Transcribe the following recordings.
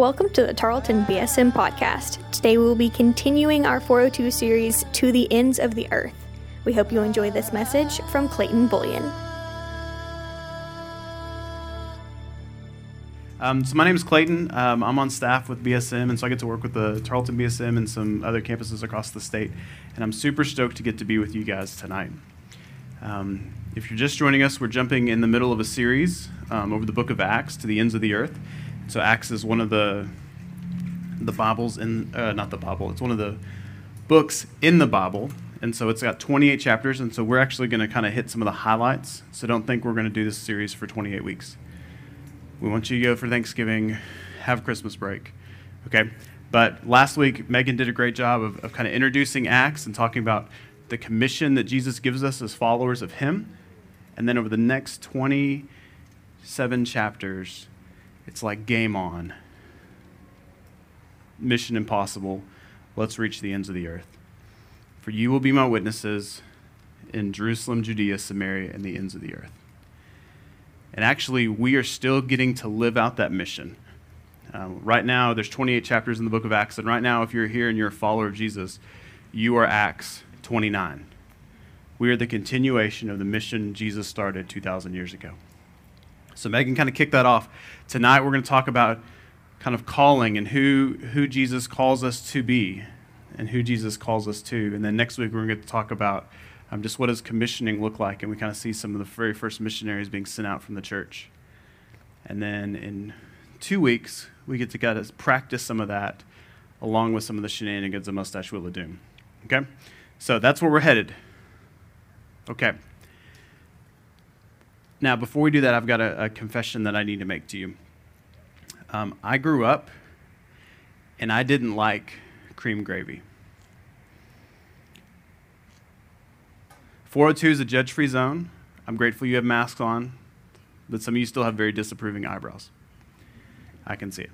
Welcome to the Tarleton BSM podcast. Today we will be continuing our 402 series, To the Ends of the Earth. We hope you enjoy this message from Clayton Bullion. Um, so my name is Clayton. Um, I'm on staff with BSM, and so I get to work with the Tarleton BSM and some other campuses across the state. And I'm super stoked to get to be with you guys tonight. Um, if you're just joining us, we're jumping in the middle of a series um, over the book of Acts to the ends of the earth. So Acts is one of the the Bibles in uh, not the Bible. It's one of the books in the Bible, and so it's got 28 chapters. And so we're actually going to kind of hit some of the highlights. So don't think we're going to do this series for 28 weeks. We want you to go for Thanksgiving, have Christmas break, okay? But last week, Megan did a great job of, of kind of introducing Acts and talking about the commission that Jesus gives us as followers of Him. And then over the next 27 chapters, it's like game on. Mission impossible. Let's reach the ends of the earth. For you will be my witnesses in Jerusalem, Judea, Samaria, and the ends of the earth. And actually, we are still getting to live out that mission. Um, right now, there's 28 chapters in the book of Acts, and right now, if you're here and you're a follower of Jesus, you are Acts 29. We are the continuation of the mission Jesus started 2,000 years ago. So Megan kind of kicked that off. Tonight we're going to talk about kind of calling and who who Jesus calls us to be and who Jesus calls us to. And then next week we're going to talk about um, just what does commissioning look like, and we kind of see some of the very first missionaries being sent out from the church. And then in two weeks we get to kind of practice some of that along with some of the shenanigans of Mustache of Doom. Okay, so that's where we're headed. Okay. Now, before we do that, I've got a, a confession that I need to make to you. Um, I grew up and I didn't like cream gravy. 402 is a judge free zone. I'm grateful you have masks on, but some of you still have very disapproving eyebrows. I can see it.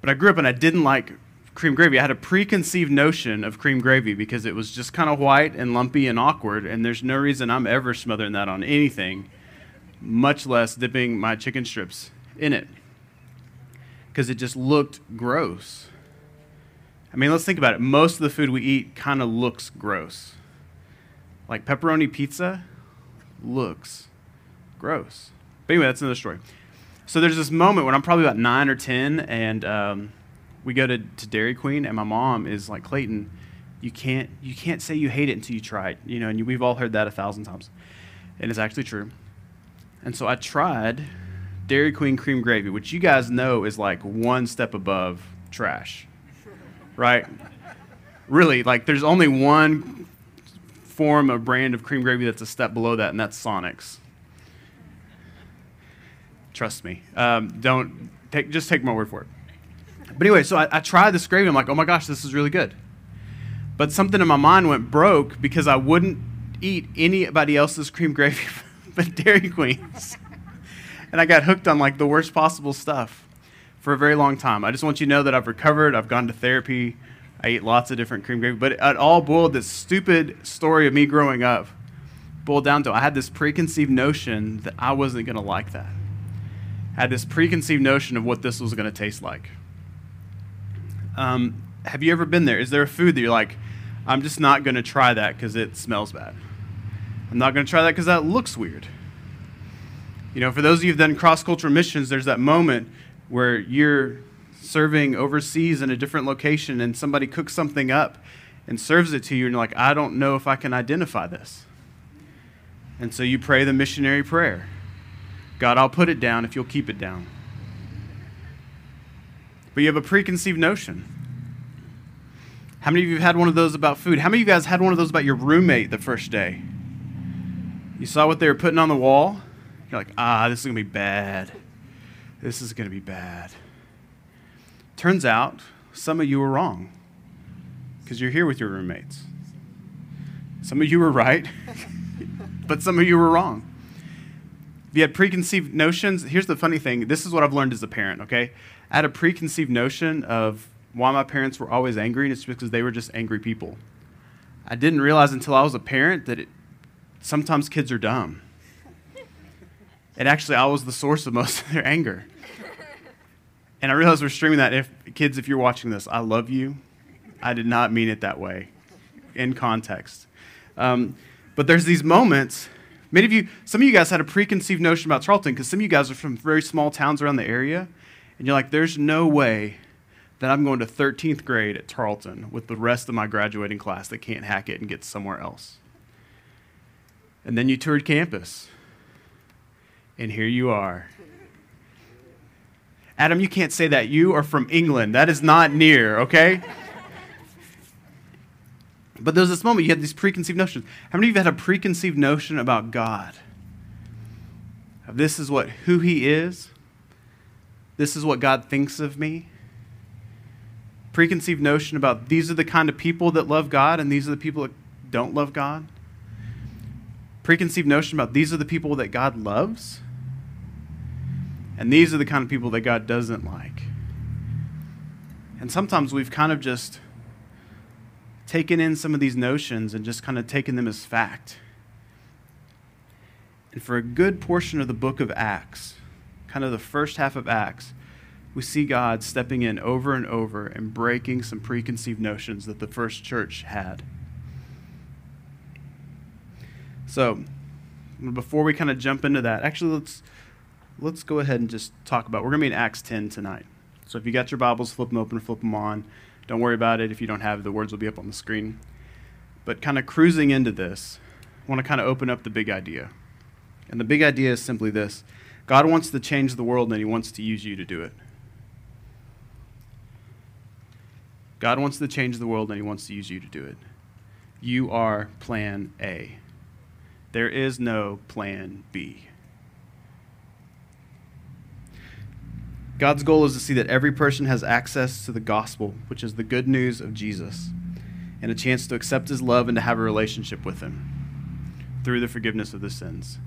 But I grew up and I didn't like cream gravy. I had a preconceived notion of cream gravy because it was just kind of white and lumpy and awkward, and there's no reason I'm ever smothering that on anything much less dipping my chicken strips in it because it just looked gross. I mean, let's think about it. Most of the food we eat kind of looks gross. Like pepperoni pizza looks gross. But anyway, that's another story. So there's this moment when I'm probably about nine or 10, and um, we go to, to Dairy Queen, and my mom is like, Clayton, you can't, you can't say you hate it until you try it. You know, and you, we've all heard that a thousand times. And it's actually true. And so I tried Dairy Queen cream gravy, which you guys know is like one step above trash, right? really, like there's only one form of brand of cream gravy that's a step below that, and that's Sonic's. Trust me. Um, don't take just take my word for it. But anyway, so I, I tried this gravy. I'm like, oh my gosh, this is really good. But something in my mind went broke because I wouldn't eat anybody else's cream gravy Dairy Queens. and I got hooked on like the worst possible stuff for a very long time. I just want you to know that I've recovered. I've gone to therapy. I eat lots of different cream gravy. But it all boiled this stupid story of me growing up boiled down to I had this preconceived notion that I wasn't going to like that. I had this preconceived notion of what this was going to taste like. Um, have you ever been there? Is there a food that you're like, I'm just not going to try that because it smells bad? I'm not going to try that because that looks weird. You know, for those of you who've done cross cultural missions, there's that moment where you're serving overseas in a different location and somebody cooks something up and serves it to you, and you're like, I don't know if I can identify this. And so you pray the missionary prayer God, I'll put it down if you'll keep it down. But you have a preconceived notion. How many of you have had one of those about food? How many of you guys had one of those about your roommate the first day? You saw what they were putting on the wall? You're like, ah, this is going to be bad. This is going to be bad. Turns out, some of you were wrong because you're here with your roommates. Some of you were right, but some of you were wrong. If you had preconceived notions, here's the funny thing this is what I've learned as a parent, okay? I had a preconceived notion of why my parents were always angry, and it's because they were just angry people. I didn't realize until I was a parent that it, sometimes kids are dumb. And actually, I was the source of most of their anger. And I realize we're streaming that. If kids, if you're watching this, I love you. I did not mean it that way, in context. Um, but there's these moments. Many of you, some of you guys had a preconceived notion about Tarleton because some of you guys are from very small towns around the area, and you're like, "There's no way that I'm going to 13th grade at Tarleton with the rest of my graduating class that can't hack it and get somewhere else." And then you toured campus, and here you are Adam, you can't say that. You are from England. That is not near, okay? But there's this moment you had these preconceived notions. How many of you had a preconceived notion about God? This is what who he is. This is what God thinks of me. Preconceived notion about these are the kind of people that love God and these are the people that don't love God. Preconceived notion about these are the people that God loves and these are the kind of people that God doesn't like. And sometimes we've kind of just taken in some of these notions and just kind of taken them as fact. And for a good portion of the book of Acts, kind of the first half of Acts, we see God stepping in over and over and breaking some preconceived notions that the first church had. So, before we kind of jump into that, actually, let's let's go ahead and just talk about. We're going to be in Acts 10 tonight. So if you got your Bibles, flip them open, flip them on. Don't worry about it. If you don't have, the words will be up on the screen. But kind of cruising into this, I want to kind of open up the big idea. And the big idea is simply this God wants to change the world, and He wants to use you to do it. God wants to change the world, and He wants to use you to do it. You are plan A. There is no plan B. God's goal is to see that every person has access to the gospel, which is the good news of Jesus, and a chance to accept his love and to have a relationship with him through the forgiveness of the sins.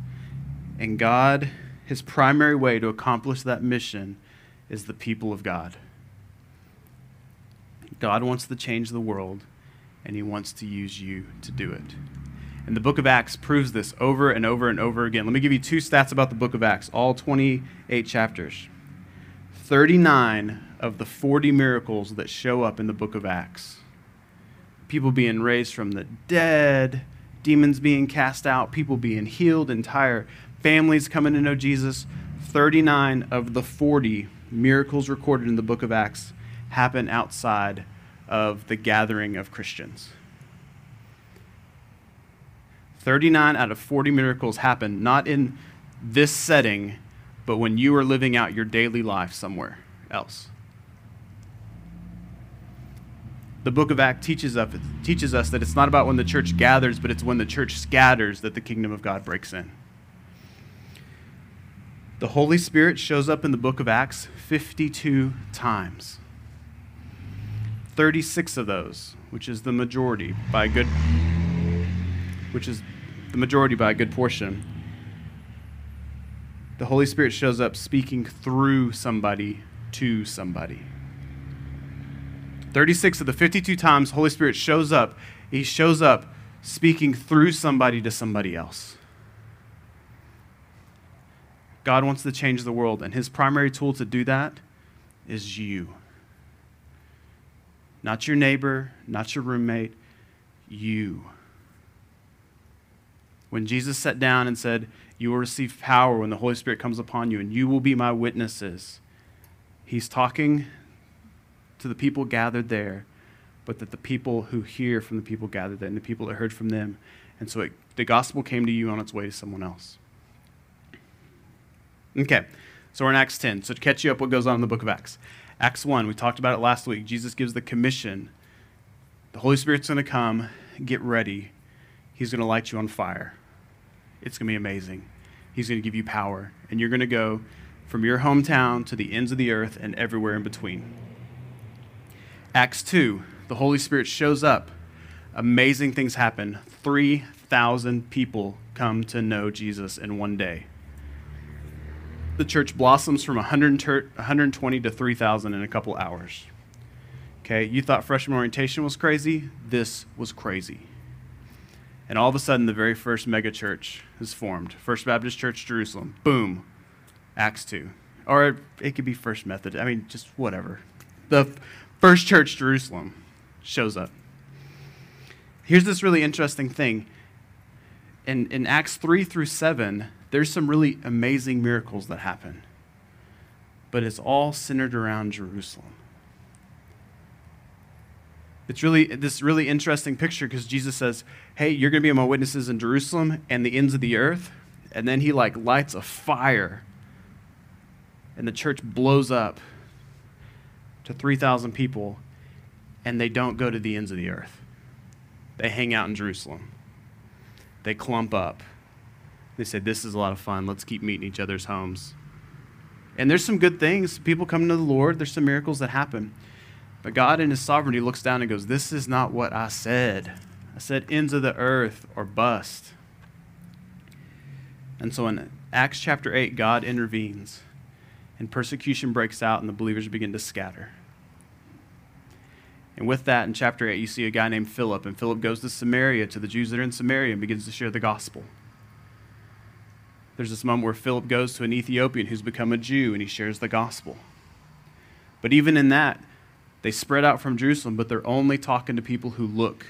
And God, his primary way to accomplish that mission is the people of God. God wants to change the world, and he wants to use you to do it. And the book of Acts proves this over and over and over again. Let me give you two stats about the book of Acts, all 28 chapters. 39 of the 40 miracles that show up in the book of Acts. People being raised from the dead, demons being cast out, people being healed, entire families coming to know Jesus. 39 of the 40 miracles recorded in the book of Acts happen outside of the gathering of Christians. 39 out of 40 miracles happen not in this setting but when you are living out your daily life somewhere else. The book of Acts teaches us, teaches us that it's not about when the church gathers, but it's when the church scatters that the kingdom of God breaks in. The Holy Spirit shows up in the book of Acts 52 times. 36 of those, which is the majority by a good which is the majority by a good portion, the Holy Spirit shows up speaking through somebody to somebody. 36 of the 52 times Holy Spirit shows up, he shows up speaking through somebody to somebody else. God wants to change the world, and his primary tool to do that is you. Not your neighbor, not your roommate, you. When Jesus sat down and said, you will receive power when the Holy Spirit comes upon you, and you will be my witnesses. He's talking to the people gathered there, but that the people who hear from the people gathered there and the people that heard from them. And so it, the gospel came to you on its way to someone else. Okay, so we're in Acts 10. So to catch you up, what goes on in the book of Acts? Acts 1, we talked about it last week. Jesus gives the commission. The Holy Spirit's going to come, get ready. He's going to light you on fire. It's going to be amazing. He's going to give you power, and you're going to go from your hometown to the ends of the earth and everywhere in between. Acts 2, the Holy Spirit shows up. Amazing things happen. 3,000 people come to know Jesus in one day. The church blossoms from 120 to 3,000 in a couple hours. Okay, you thought freshman orientation was crazy? This was crazy. And all of a sudden, the very first megachurch is formed First Baptist Church, Jerusalem. Boom. Acts 2. Or it could be First Method. I mean, just whatever. The First Church Jerusalem shows up. Here's this really interesting thing. In, in Acts 3 through 7, there's some really amazing miracles that happen. But it's all centered around Jerusalem. It's really this really interesting picture because Jesus says, Hey, you're going to be my witnesses in Jerusalem and the ends of the earth. And then he like lights a fire and the church blows up to 3,000 people and they don't go to the ends of the earth. They hang out in Jerusalem. They clump up. They say, This is a lot of fun. Let's keep meeting each other's homes. And there's some good things. People come to the Lord, there's some miracles that happen. But God, in His sovereignty, looks down and goes, This is not what I said. I said ends of the earth or bust. And so in Acts chapter 8, God intervenes, and persecution breaks out, and the believers begin to scatter. And with that, in chapter 8, you see a guy named Philip, and Philip goes to Samaria to the Jews that are in Samaria and begins to share the gospel. There's this moment where Philip goes to an Ethiopian who's become a Jew and he shares the gospel. But even in that, they spread out from Jerusalem, but they're only talking to people who look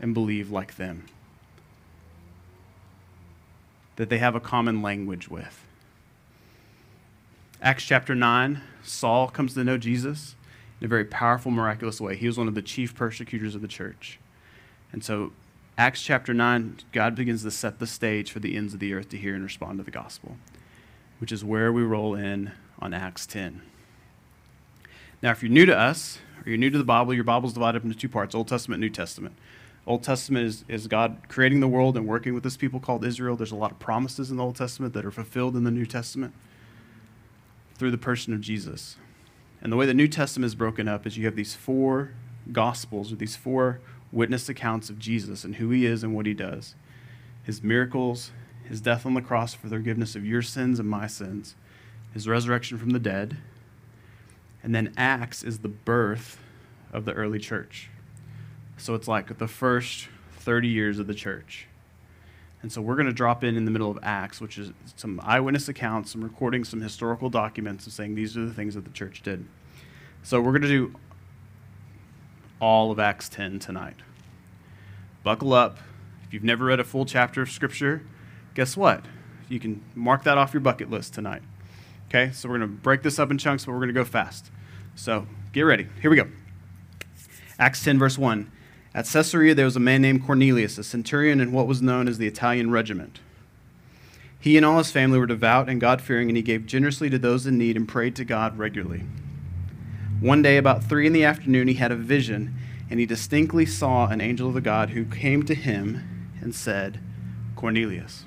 and believe like them, that they have a common language with. Acts chapter 9, Saul comes to know Jesus in a very powerful, miraculous way. He was one of the chief persecutors of the church. And so, Acts chapter 9, God begins to set the stage for the ends of the earth to hear and respond to the gospel, which is where we roll in on Acts 10. Now, if you're new to us, you're new to the Bible, your Bible's divided up into two parts Old Testament, and New Testament. Old Testament is, is God creating the world and working with this people called Israel. There's a lot of promises in the Old Testament that are fulfilled in the New Testament through the person of Jesus. And the way the New Testament is broken up is you have these four gospels or these four witness accounts of Jesus and who he is and what he does his miracles, his death on the cross for the forgiveness of your sins and my sins, his resurrection from the dead. And then Acts is the birth of the early church. So it's like the first 30 years of the church. And so we're going to drop in in the middle of Acts, which is some eyewitness accounts, some recording, some historical documents of saying these are the things that the church did. So we're going to do all of Acts 10 tonight. Buckle up. If you've never read a full chapter of Scripture, guess what? You can mark that off your bucket list tonight. Okay, so we're going to break this up in chunks, but we're going to go fast. So get ready. Here we go. Acts 10, verse 1. At Caesarea, there was a man named Cornelius, a centurion in what was known as the Italian regiment. He and all his family were devout and God fearing, and he gave generously to those in need and prayed to God regularly. One day, about three in the afternoon, he had a vision, and he distinctly saw an angel of the God who came to him and said, Cornelius.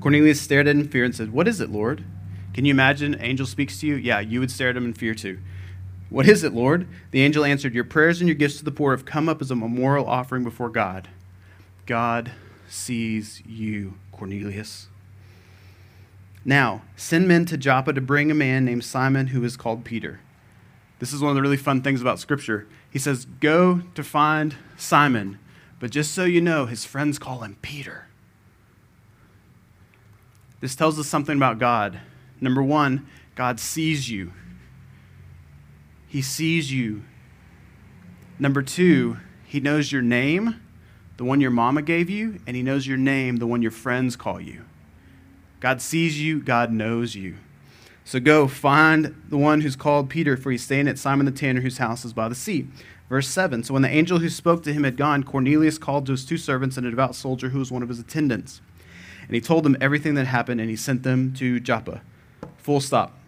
Cornelius stared at him in fear and said, What is it, Lord? Can you imagine an angel speaks to you? Yeah, you would stare at him in fear too. What is it, Lord? The angel answered, Your prayers and your gifts to the poor have come up as a memorial offering before God. God sees you, Cornelius. Now, send men to Joppa to bring a man named Simon who is called Peter. This is one of the really fun things about Scripture. He says, Go to find Simon, but just so you know, his friends call him Peter. This tells us something about God. Number one, God sees you. He sees you. Number two, He knows your name, the one your mama gave you, and He knows your name, the one your friends call you. God sees you, God knows you. So go find the one who's called Peter, for he's staying at Simon the tanner, whose house is by the sea. Verse 7 So when the angel who spoke to him had gone, Cornelius called to his two servants and a devout soldier who was one of his attendants. And he told them everything that happened, and he sent them to Joppa. Full stop.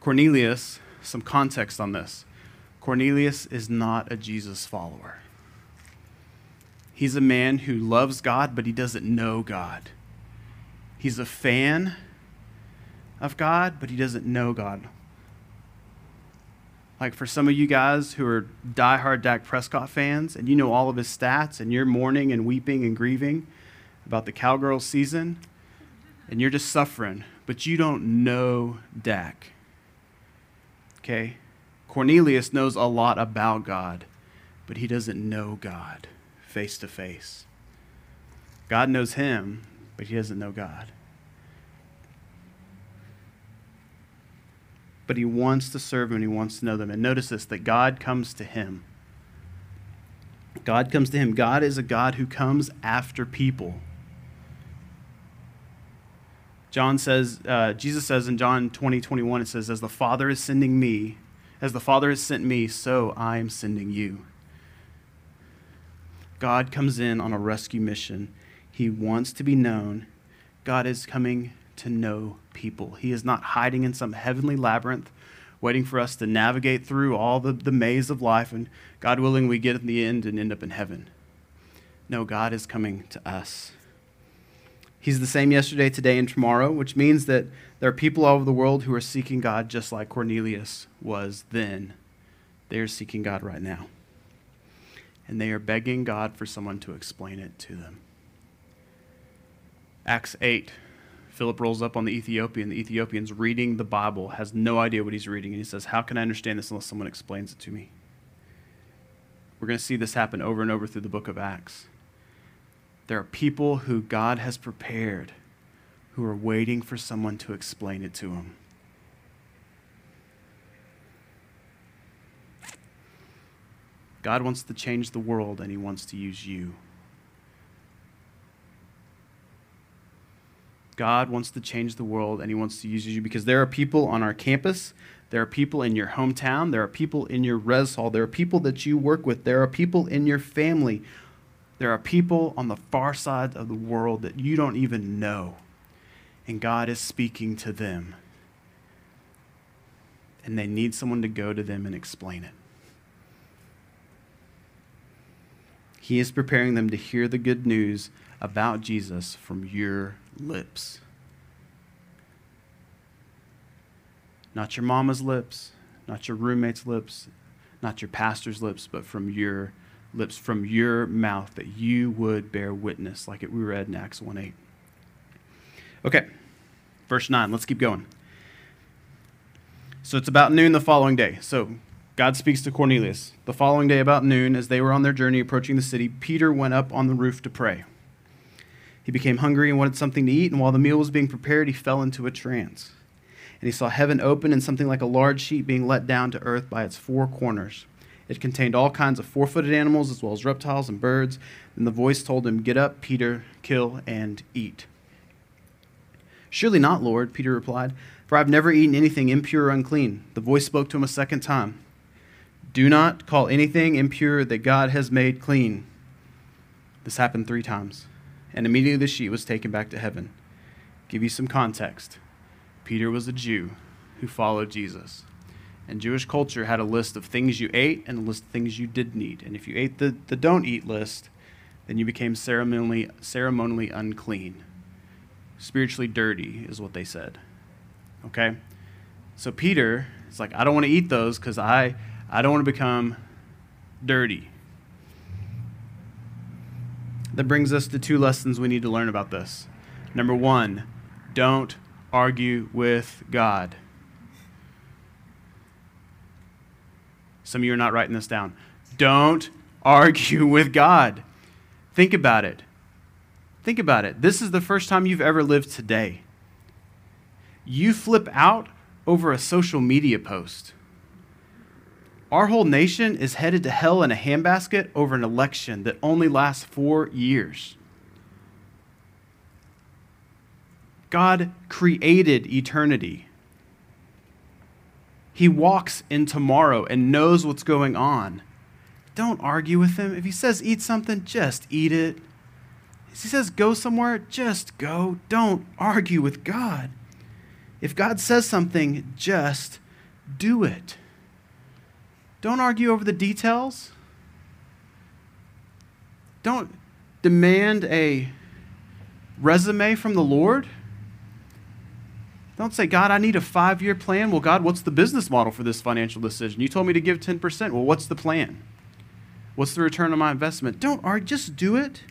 Cornelius some context on this. Cornelius is not a Jesus follower. He's a man who loves God, but he doesn't know God. He's a fan of God, but he doesn't know God. Like for some of you guys who are diehard Dak Prescott fans, and you know all of his stats, and you're mourning and weeping and grieving about the Cowgirls season, and you're just suffering, but you don't know Dak. Okay? Cornelius knows a lot about God, but he doesn't know God face to face. God knows him, but he doesn't know God. but he wants to serve them and he wants to know them. And notice this that God comes to him. God comes to him. God is a God who comes after people. John says, uh, Jesus says in John 20, 21, it says, As the Father is sending me, as the Father has sent me, so I am sending you. God comes in on a rescue mission. He wants to be known. God is coming to know people. He is not hiding in some heavenly labyrinth, waiting for us to navigate through all the, the maze of life, and God willing, we get in the end and end up in heaven. No, God is coming to us. He's the same yesterday, today, and tomorrow, which means that there are people all over the world who are seeking God just like Cornelius was then. They are seeking God right now. And they are begging God for someone to explain it to them. Acts 8 Philip rolls up on the Ethiopian. The Ethiopian's reading the Bible, has no idea what he's reading, and he says, How can I understand this unless someone explains it to me? We're going to see this happen over and over through the book of Acts. There are people who God has prepared who are waiting for someone to explain it to them. God wants to change the world and he wants to use you. God wants to change the world and He wants to use you because there are people on our campus, there are people in your hometown, there are people in your res hall, there are people that you work with, there are people in your family, there are people on the far side of the world that you don't even know. And God is speaking to them. And they need someone to go to them and explain it. He is preparing them to hear the good news about Jesus from your lips. Not your mama's lips, not your roommate's lips, not your pastor's lips, but from your lips, from your mouth, that you would bear witness, like it we read in Acts 1 8. Okay, verse 9, let's keep going. So it's about noon the following day. So God speaks to Cornelius. The following day, about noon, as they were on their journey approaching the city, Peter went up on the roof to pray. He became hungry and wanted something to eat, and while the meal was being prepared, he fell into a trance. And he saw heaven open and something like a large sheet being let down to earth by its four corners. It contained all kinds of four footed animals as well as reptiles and birds. And the voice told him, Get up, Peter, kill and eat. Surely not, Lord, Peter replied, for I have never eaten anything impure or unclean. The voice spoke to him a second time Do not call anything impure that God has made clean. This happened three times and immediately the sheet was taken back to heaven. Give you some context. Peter was a Jew who followed Jesus. And Jewish culture had a list of things you ate and a list of things you didn't eat. And if you ate the, the don't eat list, then you became ceremonially, ceremonially unclean. Spiritually dirty is what they said. Okay? So Peter is like, I don't want to eat those because I, I don't want to become dirty. That brings us to two lessons we need to learn about this. Number one, don't argue with God. Some of you are not writing this down. Don't argue with God. Think about it. Think about it. This is the first time you've ever lived today. You flip out over a social media post. Our whole nation is headed to hell in a handbasket over an election that only lasts four years. God created eternity. He walks in tomorrow and knows what's going on. Don't argue with him. If he says eat something, just eat it. If he says go somewhere, just go. Don't argue with God. If God says something, just do it. Don't argue over the details. Don't demand a resume from the Lord. Don't say, God, I need a five year plan. Well, God, what's the business model for this financial decision? You told me to give 10%. Well, what's the plan? What's the return on my investment? Don't argue, just do it.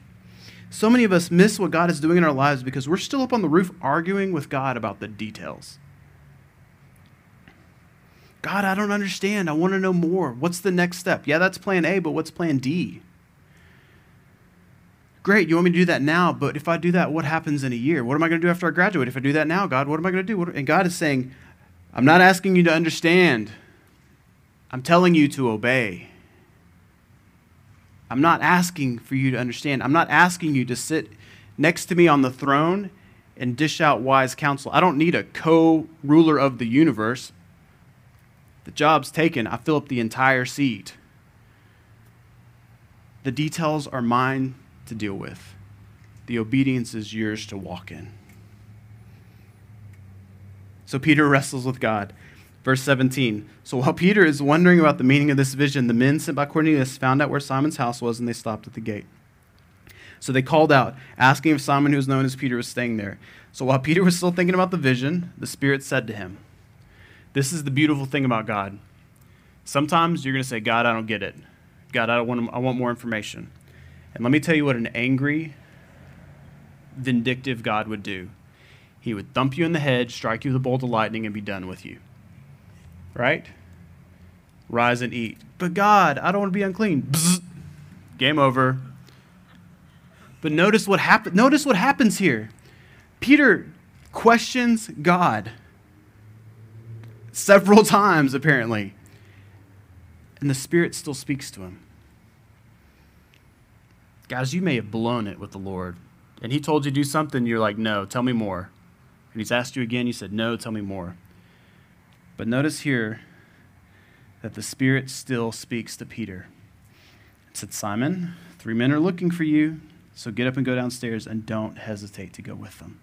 So many of us miss what God is doing in our lives because we're still up on the roof arguing with God about the details. God, I don't understand. I want to know more. What's the next step? Yeah, that's plan A, but what's plan D? Great, you want me to do that now, but if I do that, what happens in a year? What am I going to do after I graduate? If I do that now, God, what am I going to do? And God is saying, I'm not asking you to understand. I'm telling you to obey. I'm not asking for you to understand. I'm not asking you to sit next to me on the throne and dish out wise counsel. I don't need a co ruler of the universe. The job's taken. I fill up the entire seat. The details are mine to deal with, the obedience is yours to walk in. So Peter wrestles with God. Verse 17. So while Peter is wondering about the meaning of this vision, the men sent by Cornelius found out where Simon's house was and they stopped at the gate. So they called out, asking if Simon, who was known as Peter, was staying there. So while Peter was still thinking about the vision, the Spirit said to him, This is the beautiful thing about God. Sometimes you're going to say, God, I don't get it. God, I, want, I want more information. And let me tell you what an angry, vindictive God would do. He would thump you in the head, strike you with a bolt of lightning, and be done with you. Right? Rise and eat. But God, I don't want to be unclean. Bzz. Game over. But notice what happen- notice what happens here. Peter questions God several times, apparently. And the Spirit still speaks to him. Guys, you may have blown it with the Lord. And He told you to do something, you're like, no, tell me more. And He's asked you again, you said, no, tell me more. But notice here that the Spirit still speaks to Peter. It said, Simon, three men are looking for you, so get up and go downstairs and don't hesitate to go with them,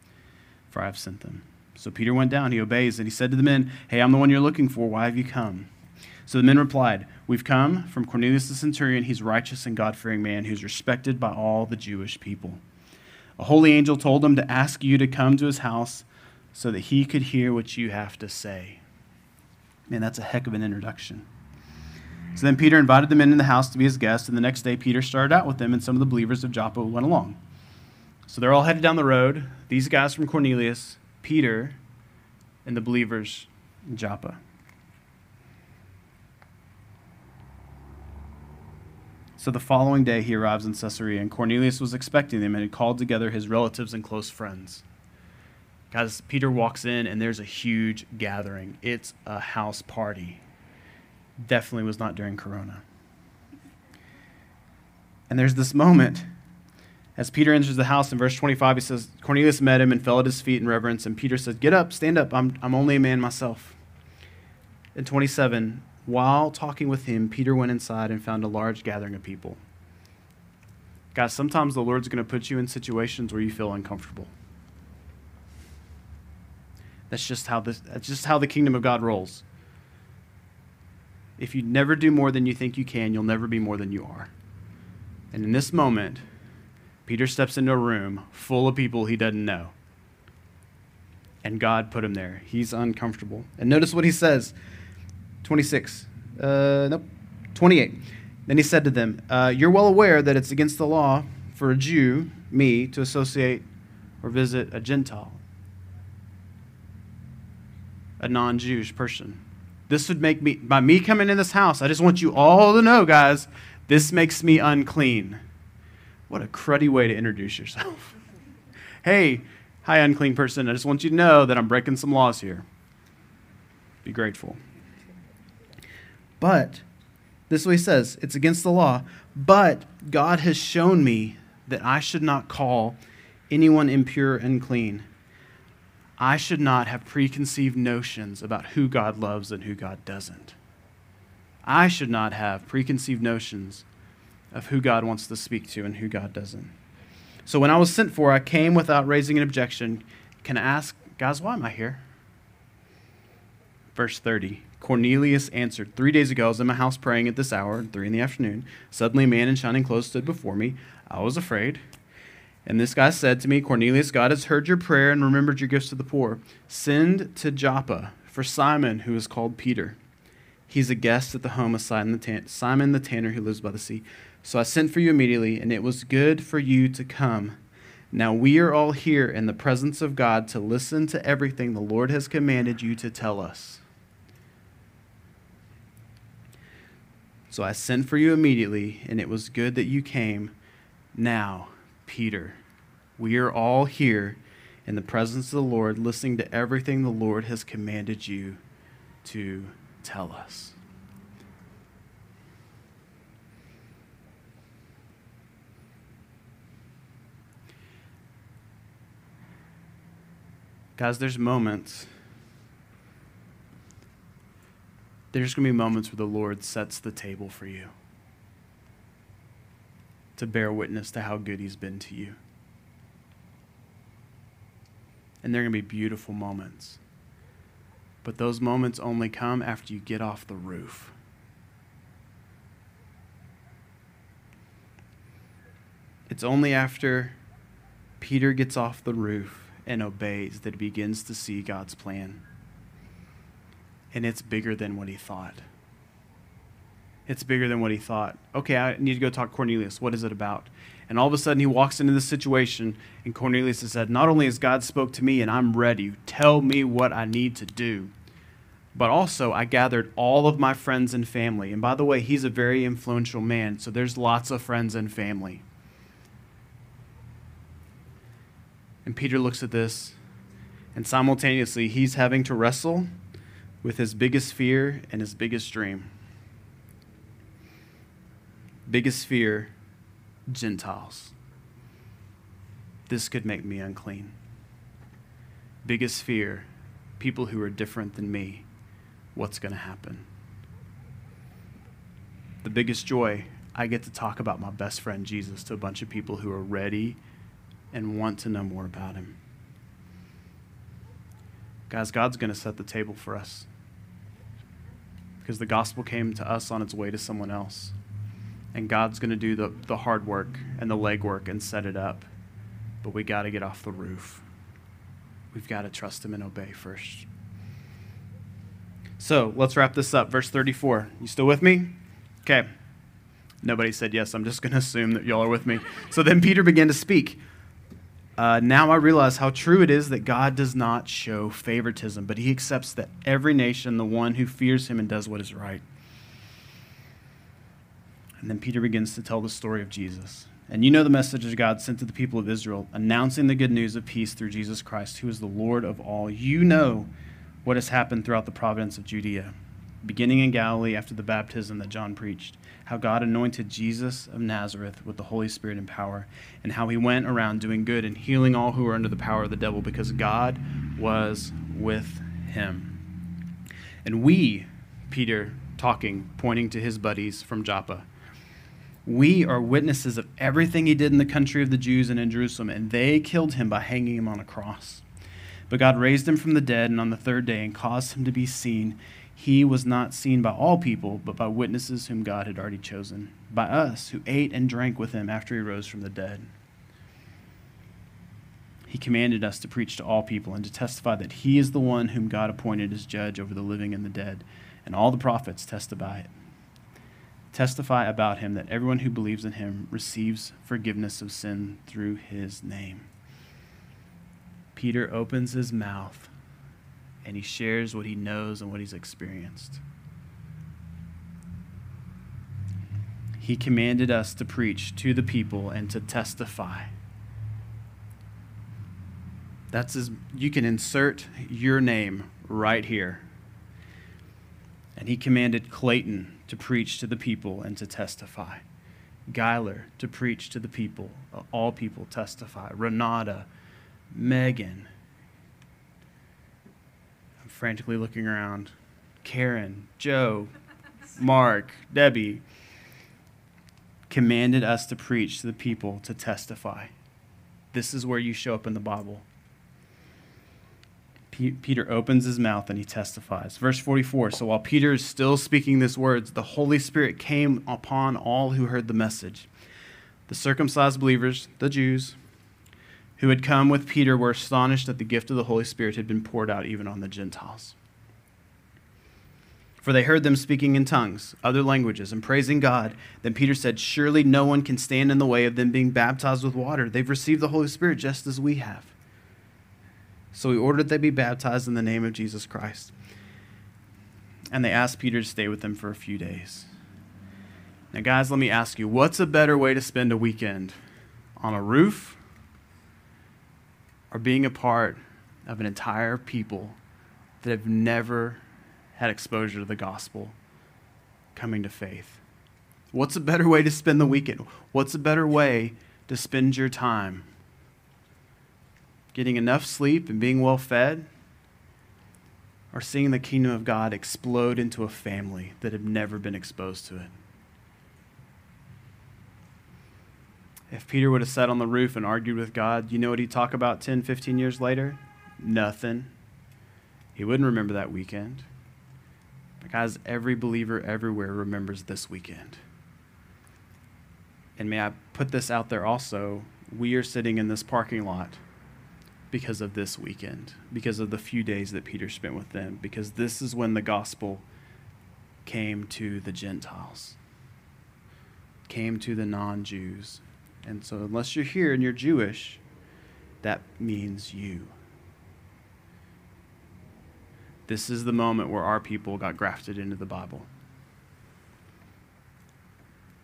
for I have sent them. So Peter went down, he obeys, and he said to the men, Hey, I'm the one you're looking for. Why have you come? So the men replied, We've come from Cornelius the centurion. He's righteous and God fearing man who's respected by all the Jewish people. A holy angel told him to ask you to come to his house so that he could hear what you have to say. Man, that's a heck of an introduction. So then Peter invited the men in the house to be his guests, and the next day Peter started out with them, and some of the believers of Joppa went along. So they're all headed down the road. These guys from Cornelius, Peter, and the believers in Joppa. So the following day he arrives in Caesarea, and Cornelius was expecting them and had called together his relatives and close friends. Guys, Peter walks in, and there's a huge gathering. It's a house party. Definitely was not during Corona. And there's this moment as Peter enters the house in verse 25, he says, Cornelius met him and fell at his feet in reverence. And Peter said, Get up, stand up. I'm, I'm only a man myself. In 27, while talking with him, Peter went inside and found a large gathering of people. Guys, sometimes the Lord's going to put you in situations where you feel uncomfortable. That's just how this that's just how the kingdom of God rolls. If you never do more than you think you can, you'll never be more than you are. And in this moment, Peter steps into a room full of people he doesn't know. And God put him there. He's uncomfortable. And notice what he says 26. Uh, nope. 28. Then he said to them, uh, You're well aware that it's against the law for a Jew, me, to associate or visit a Gentile, a non Jewish person. This would make me, by me coming in this house, I just want you all to know, guys, this makes me unclean. What a cruddy way to introduce yourself. hey, hi, unclean person. I just want you to know that I'm breaking some laws here. Be grateful. But, this is what he says it's against the law. But God has shown me that I should not call anyone impure and clean. I should not have preconceived notions about who God loves and who God doesn't. I should not have preconceived notions of who God wants to speak to and who God doesn't. So when I was sent for, I came without raising an objection. Can I ask, guys, why am I here? Verse 30 Cornelius answered, Three days ago I was in my house praying at this hour, three in the afternoon. Suddenly a man in shining clothes stood before me. I was afraid. And this guy said to me, Cornelius, God has heard your prayer and remembered your gifts to the poor. Send to Joppa for Simon, who is called Peter. He's a guest at the home of Simon the, tan- Simon the tanner who lives by the sea. So I sent for you immediately, and it was good for you to come. Now we are all here in the presence of God to listen to everything the Lord has commanded you to tell us. So I sent for you immediately, and it was good that you came. Now, Peter, we are all here in the presence of the Lord, listening to everything the Lord has commanded you to tell us. Guys, there's moments. There's going to be moments where the Lord sets the table for you to bear witness to how good He's been to you. And they're going to be beautiful moments. But those moments only come after you get off the roof. It's only after Peter gets off the roof and obeys that he begins to see God's plan. And it's bigger than what he thought. It's bigger than what he thought. Okay, I need to go talk to Cornelius. What is it about? And all of a sudden he walks into this situation, and Cornelius has said, Not only has God spoke to me and I'm ready, tell me what I need to do. But also, I gathered all of my friends and family. And by the way, he's a very influential man, so there's lots of friends and family. And Peter looks at this, and simultaneously, he's having to wrestle with his biggest fear and his biggest dream. Biggest fear Gentiles. This could make me unclean. Biggest fear people who are different than me. What's going to happen? The biggest joy I get to talk about my best friend Jesus to a bunch of people who are ready and want to know more about him. Guys, God's going to set the table for us because the gospel came to us on its way to someone else. And God's going to do the, the hard work and the legwork and set it up. But we got to get off the roof. We've got to trust Him and obey first. So let's wrap this up. Verse 34. You still with me? Okay. Nobody said yes. I'm just going to assume that y'all are with me. So then Peter began to speak. Uh, now I realize how true it is that God does not show favoritism, but he accepts that every nation, the one who fears him and does what is right. And then Peter begins to tell the story of Jesus. And you know the message God sent to the people of Israel, announcing the good news of peace through Jesus Christ, who is the Lord of all. You know what has happened throughout the province of Judea, beginning in Galilee after the baptism that John preached, how God anointed Jesus of Nazareth with the Holy Spirit and power, and how he went around doing good and healing all who were under the power of the devil, because God was with him. And we, Peter talking, pointing to his buddies from Joppa, we are witnesses of everything he did in the country of the Jews and in Jerusalem, and they killed him by hanging him on a cross. But God raised him from the dead, and on the third day, and caused him to be seen. He was not seen by all people, but by witnesses whom God had already chosen, by us who ate and drank with him after he rose from the dead. He commanded us to preach to all people and to testify that he is the one whom God appointed as judge over the living and the dead, and all the prophets testify it testify about him that everyone who believes in him receives forgiveness of sin through his name. Peter opens his mouth and he shares what he knows and what he's experienced. He commanded us to preach to the people and to testify. That's his, you can insert your name right here. And he commanded Clayton to preach to the people and to testify. Geiler to preach to the people, all people testify. Renata, Megan. Frantically looking around. Karen, Joe, Mark, Debbie commanded us to preach to the people to testify. This is where you show up in the Bible. Peter opens his mouth and he testifies. Verse 44 So while Peter is still speaking these words, the Holy Spirit came upon all who heard the message. The circumcised believers, the Jews, who had come with Peter were astonished that the gift of the Holy Spirit had been poured out even on the Gentiles. For they heard them speaking in tongues, other languages, and praising God. Then Peter said, Surely no one can stand in the way of them being baptized with water. They've received the Holy Spirit just as we have. So he ordered they be baptized in the name of Jesus Christ. And they asked Peter to stay with them for a few days. Now, guys, let me ask you what's a better way to spend a weekend? On a roof or being a part of an entire people that have never had exposure to the gospel, coming to faith. What's a better way to spend the weekend? What's a better way to spend your time? Getting enough sleep and being well fed? Or seeing the kingdom of God explode into a family that had never been exposed to it? If Peter would have sat on the roof and argued with God, you know what he'd talk about 10, 15 years later? Nothing. He wouldn't remember that weekend. Because every believer everywhere remembers this weekend. And may I put this out there also? We are sitting in this parking lot because of this weekend, because of the few days that Peter spent with them, because this is when the gospel came to the Gentiles, came to the non Jews. And so, unless you're here and you're Jewish, that means you. This is the moment where our people got grafted into the Bible.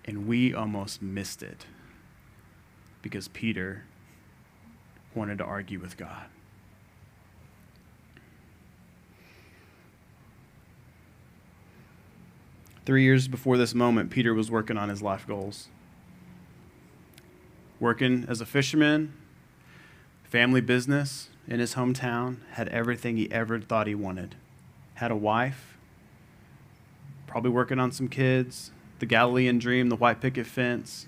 And we almost missed it because Peter wanted to argue with God. Three years before this moment, Peter was working on his life goals working as a fisherman, family business in his hometown, had everything he ever thought he wanted. Had a wife, probably working on some kids, the Galilean dream, the white picket fence.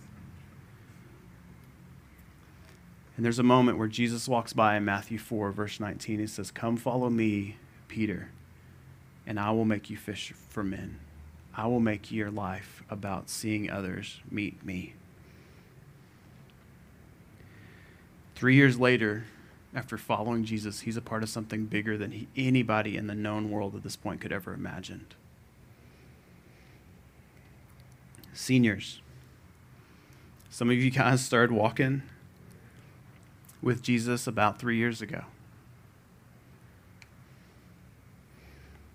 And there's a moment where Jesus walks by in Matthew 4, verse 19. He says, Come follow me, Peter, and I will make you fish for men. I will make your life about seeing others meet me. Three years later, after following Jesus, he's a part of something bigger than he, anybody in the known world at this point could ever imagine. Seniors, some of you guys started walking with Jesus about three years ago.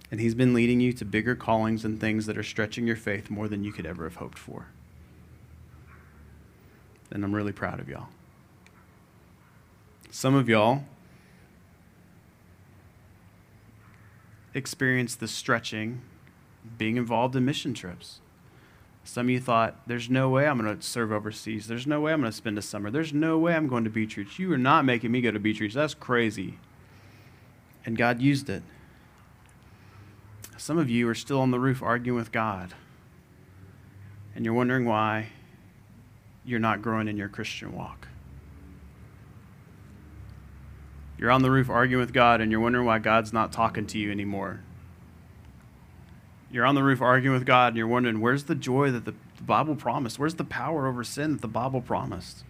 And he's been leading you to bigger callings and things that are stretching your faith more than you could ever have hoped for. And I'm really proud of y'all. Some of y'all experienced the stretching being involved in mission trips. Some of you thought, there's no way I'm going to serve overseas. There's no way I'm going to spend a summer. There's no way I'm going to Beach You are not making me go to Beach That's crazy. And God used it. Some of you are still on the roof arguing with God. And you're wondering why you're not growing in your Christian walk. You're on the roof arguing with God and you're wondering why God's not talking to you anymore. You're on the roof arguing with God and you're wondering where's the joy that the Bible promised? Where's the power over sin that the Bible promised?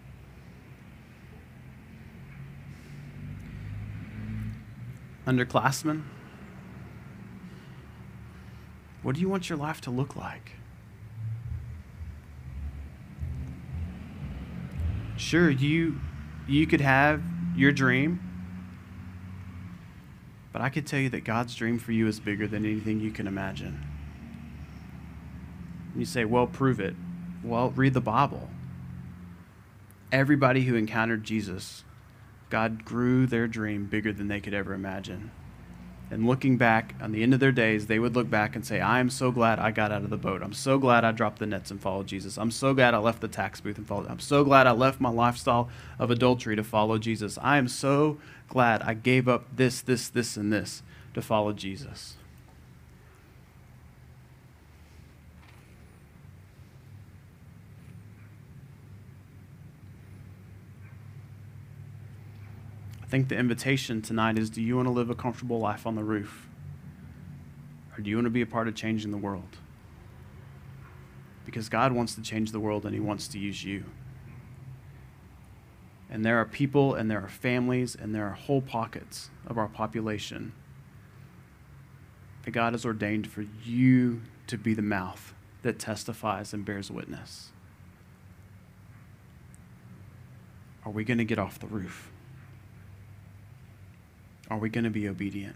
Underclassmen, what do you want your life to look like? Sure, you you could have your dream but I could tell you that God's dream for you is bigger than anything you can imagine. And you say, well, prove it. Well, read the Bible. Everybody who encountered Jesus, God grew their dream bigger than they could ever imagine. And looking back on the end of their days, they would look back and say, I am so glad I got out of the boat. I'm so glad I dropped the nets and followed Jesus. I'm so glad I left the tax booth and followed. I'm so glad I left my lifestyle of adultery to follow Jesus. I am so glad I gave up this, this, this, and this to follow Jesus. I think the invitation tonight is do you want to live a comfortable life on the roof? Or do you want to be a part of changing the world? Because God wants to change the world and He wants to use you. And there are people and there are families and there are whole pockets of our population that God has ordained for you to be the mouth that testifies and bears witness. Are we going to get off the roof? Are we going to be obedient?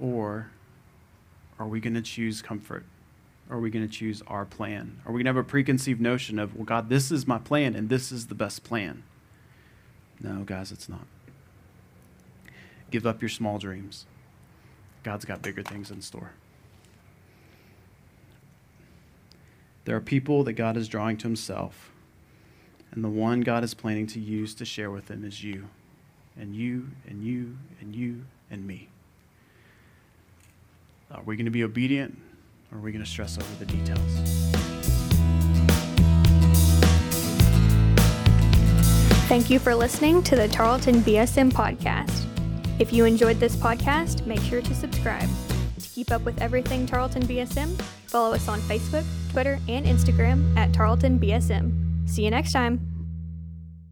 Or are we going to choose comfort? Or are we going to choose our plan? Are we going to have a preconceived notion of, well, God, this is my plan and this is the best plan? No, guys, it's not. Give up your small dreams. God's got bigger things in store. There are people that God is drawing to himself, and the one God is planning to use to share with them is you, and you, and you, and you, and me. Are we going to be obedient, or are we going to stress over the details? Thank you for listening to the Tarleton BSM podcast. If you enjoyed this podcast, make sure to subscribe. To keep up with everything Tarleton BSM, follow us on Facebook, Twitter, and Instagram at Tarleton BSM. See you next time.